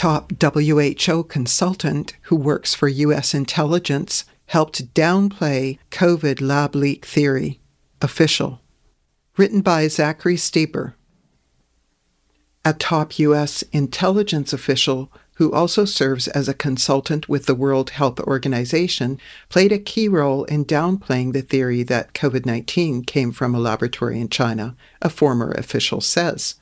top WHO consultant who works for U.S. intelligence helped downplay COVID lab leak theory. Official. Written by Zachary Stieber. A top U.S. intelligence official who also serves as a consultant with the World Health Organization, played a key role in downplaying the theory that COVID 19 came from a laboratory in China, a former official says.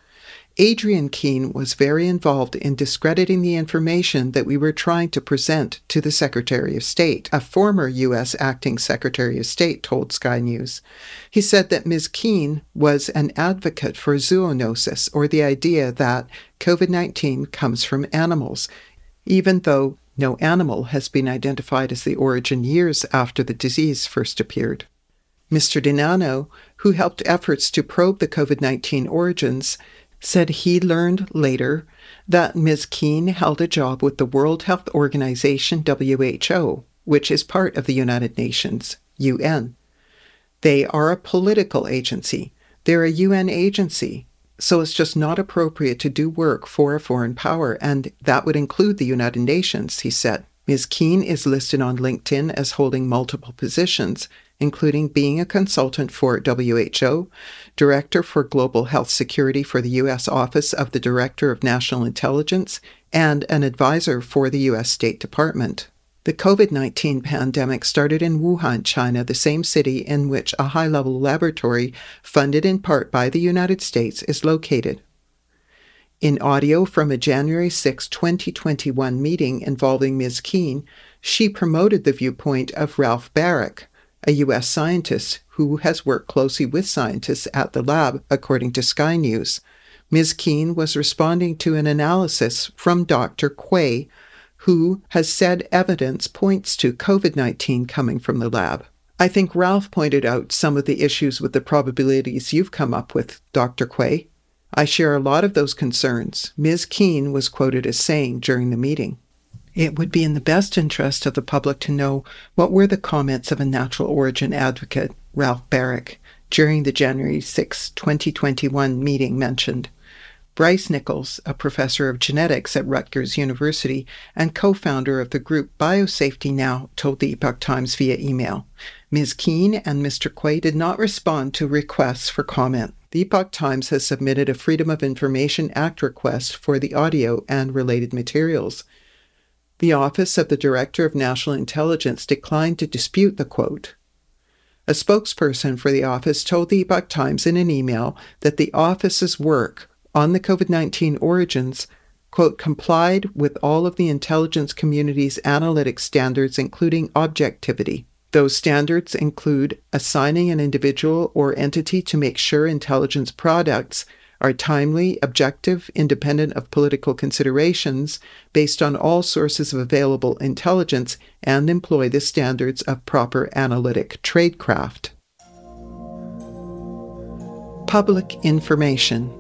Adrienne Keen was very involved in discrediting the information that we were trying to present to the Secretary of State, a former U.S. acting Secretary of State told Sky News. He said that Ms. Keen was an advocate for zoonosis, or the idea that COVID 19 comes from animals, even though no animal has been identified as the origin years after the disease first appeared. Mr. DiNanno, who helped efforts to probe the COVID 19 origins, said he learned later that Ms. Keen held a job with the World Health Organization, WHO, which is part of the United Nations, UN. They are a political agency. They're a UN agency. So it's just not appropriate to do work for a foreign power, and that would include the United Nations, he said. Ms. Keene is listed on LinkedIn as holding multiple positions, including being a consultant for WHO, Director for Global Health Security for the U.S. Office of the Director of National Intelligence, and an advisor for the U.S. State Department. The COVID 19 pandemic started in Wuhan, China, the same city in which a high level laboratory, funded in part by the United States, is located. In audio from a January 6, 2021 meeting involving Ms. Keen, she promoted the viewpoint of Ralph Baric, a U.S. scientist who has worked closely with scientists at the lab, according to Sky News. Ms. Keen was responding to an analysis from Dr. Quay, who has said evidence points to COVID 19 coming from the lab. I think Ralph pointed out some of the issues with the probabilities you've come up with, Dr. Quay. I share a lot of those concerns, Ms. Keen was quoted as saying during the meeting. It would be in the best interest of the public to know what were the comments of a natural origin advocate, Ralph Baric, during the January 6, 2021 meeting mentioned. Bryce Nickels, a professor of genetics at Rutgers University and co founder of the group Biosafety Now, told the Epoch Times via email. Ms. Keen and Mr. Quay did not respond to requests for comment. The Epoch Times has submitted a Freedom of Information Act request for the audio and related materials. The Office of the Director of National Intelligence declined to dispute the quote. A spokesperson for the office told the Epoch Times in an email that the office's work on the COVID 19 origins, quote, complied with all of the intelligence community's analytic standards, including objectivity. Those standards include assigning an individual or entity to make sure intelligence products are timely, objective, independent of political considerations, based on all sources of available intelligence, and employ the standards of proper analytic tradecraft. Public information.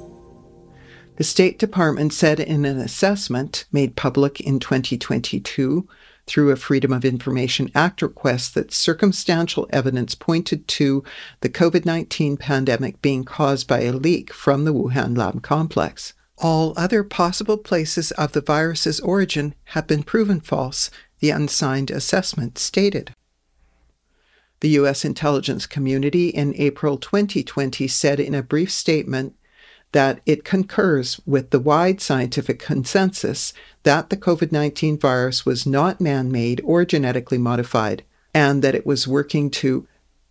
The State Department said in an assessment made public in 2022 through a Freedom of Information Act request that circumstantial evidence pointed to the COVID 19 pandemic being caused by a leak from the Wuhan lab complex. All other possible places of the virus's origin have been proven false, the unsigned assessment stated. The U.S. intelligence community in April 2020 said in a brief statement that it concurs with the wide scientific consensus that the COVID 19 virus was not man made or genetically modified, and that it was working to,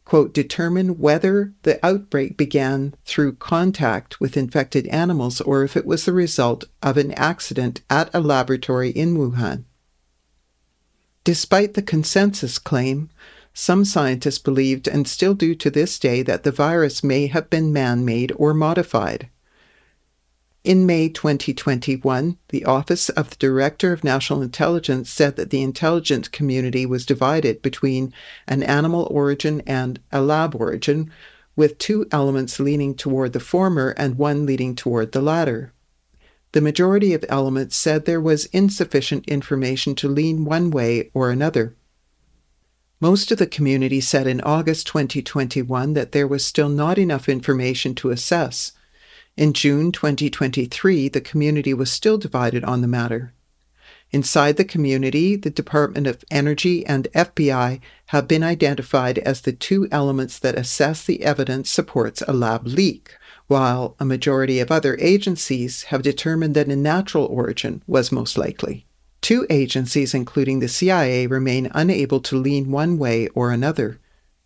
quote, determine whether the outbreak began through contact with infected animals or if it was the result of an accident at a laboratory in Wuhan. Despite the consensus claim, some scientists believed and still do to this day that the virus may have been man made or modified. In May 2021, the Office of the Director of National Intelligence said that the intelligence community was divided between an animal origin and a lab origin, with two elements leaning toward the former and one leaning toward the latter. The majority of elements said there was insufficient information to lean one way or another. Most of the community said in August 2021 that there was still not enough information to assess in June 2023, the community was still divided on the matter. Inside the community, the Department of Energy and FBI have been identified as the two elements that assess the evidence supports a lab leak, while a majority of other agencies have determined that a natural origin was most likely. Two agencies, including the CIA, remain unable to lean one way or another.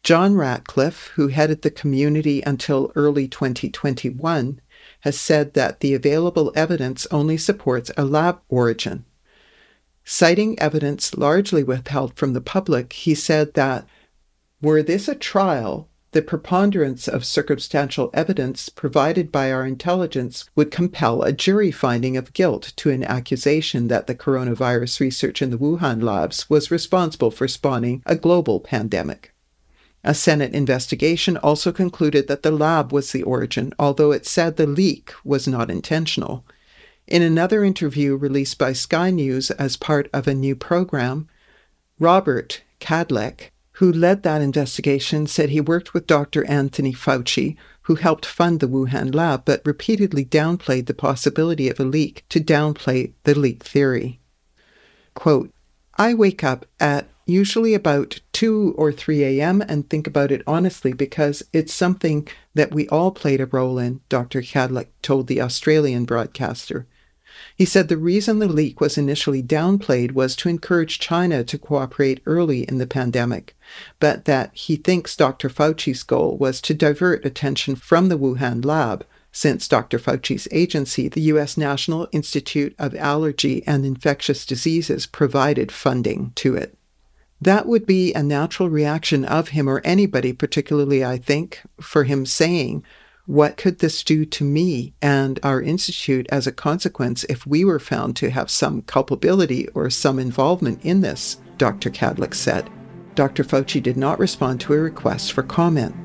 John Ratcliffe, who headed the community until early 2021, has said that the available evidence only supports a lab origin. Citing evidence largely withheld from the public, he said that were this a trial, the preponderance of circumstantial evidence provided by our intelligence would compel a jury finding of guilt to an accusation that the coronavirus research in the Wuhan labs was responsible for spawning a global pandemic. A Senate investigation also concluded that the lab was the origin, although it said the leak was not intentional. In another interview released by Sky News as part of a new program, Robert Kadlec, who led that investigation, said he worked with Dr. Anthony Fauci, who helped fund the Wuhan lab, but repeatedly downplayed the possibility of a leak to downplay the leak theory. Quote, I wake up at usually about 2 or 3 a.m., and think about it honestly because it's something that we all played a role in, Dr. Kadlec told the Australian broadcaster. He said the reason the leak was initially downplayed was to encourage China to cooperate early in the pandemic, but that he thinks Dr. Fauci's goal was to divert attention from the Wuhan lab since Dr. Fauci's agency, the U.S. National Institute of Allergy and Infectious Diseases, provided funding to it. That would be a natural reaction of him or anybody, particularly, I think, for him saying, What could this do to me and our institute as a consequence if we were found to have some culpability or some involvement in this? Dr. Kadlec said. Dr. Fauci did not respond to a request for comment.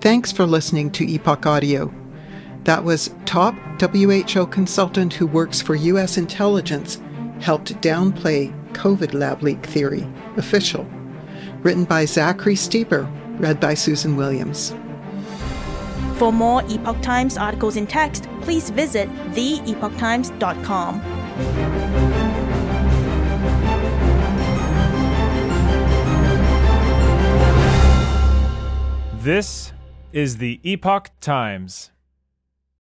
Thanks for listening to Epoch Audio. That was top WHO consultant who works for U.S. intelligence helped downplay COVID lab leak theory, official. Written by Zachary Stieber, read by Susan Williams. For more Epoch Times articles in text, please visit theepochtimes.com. This is the Epoch Times.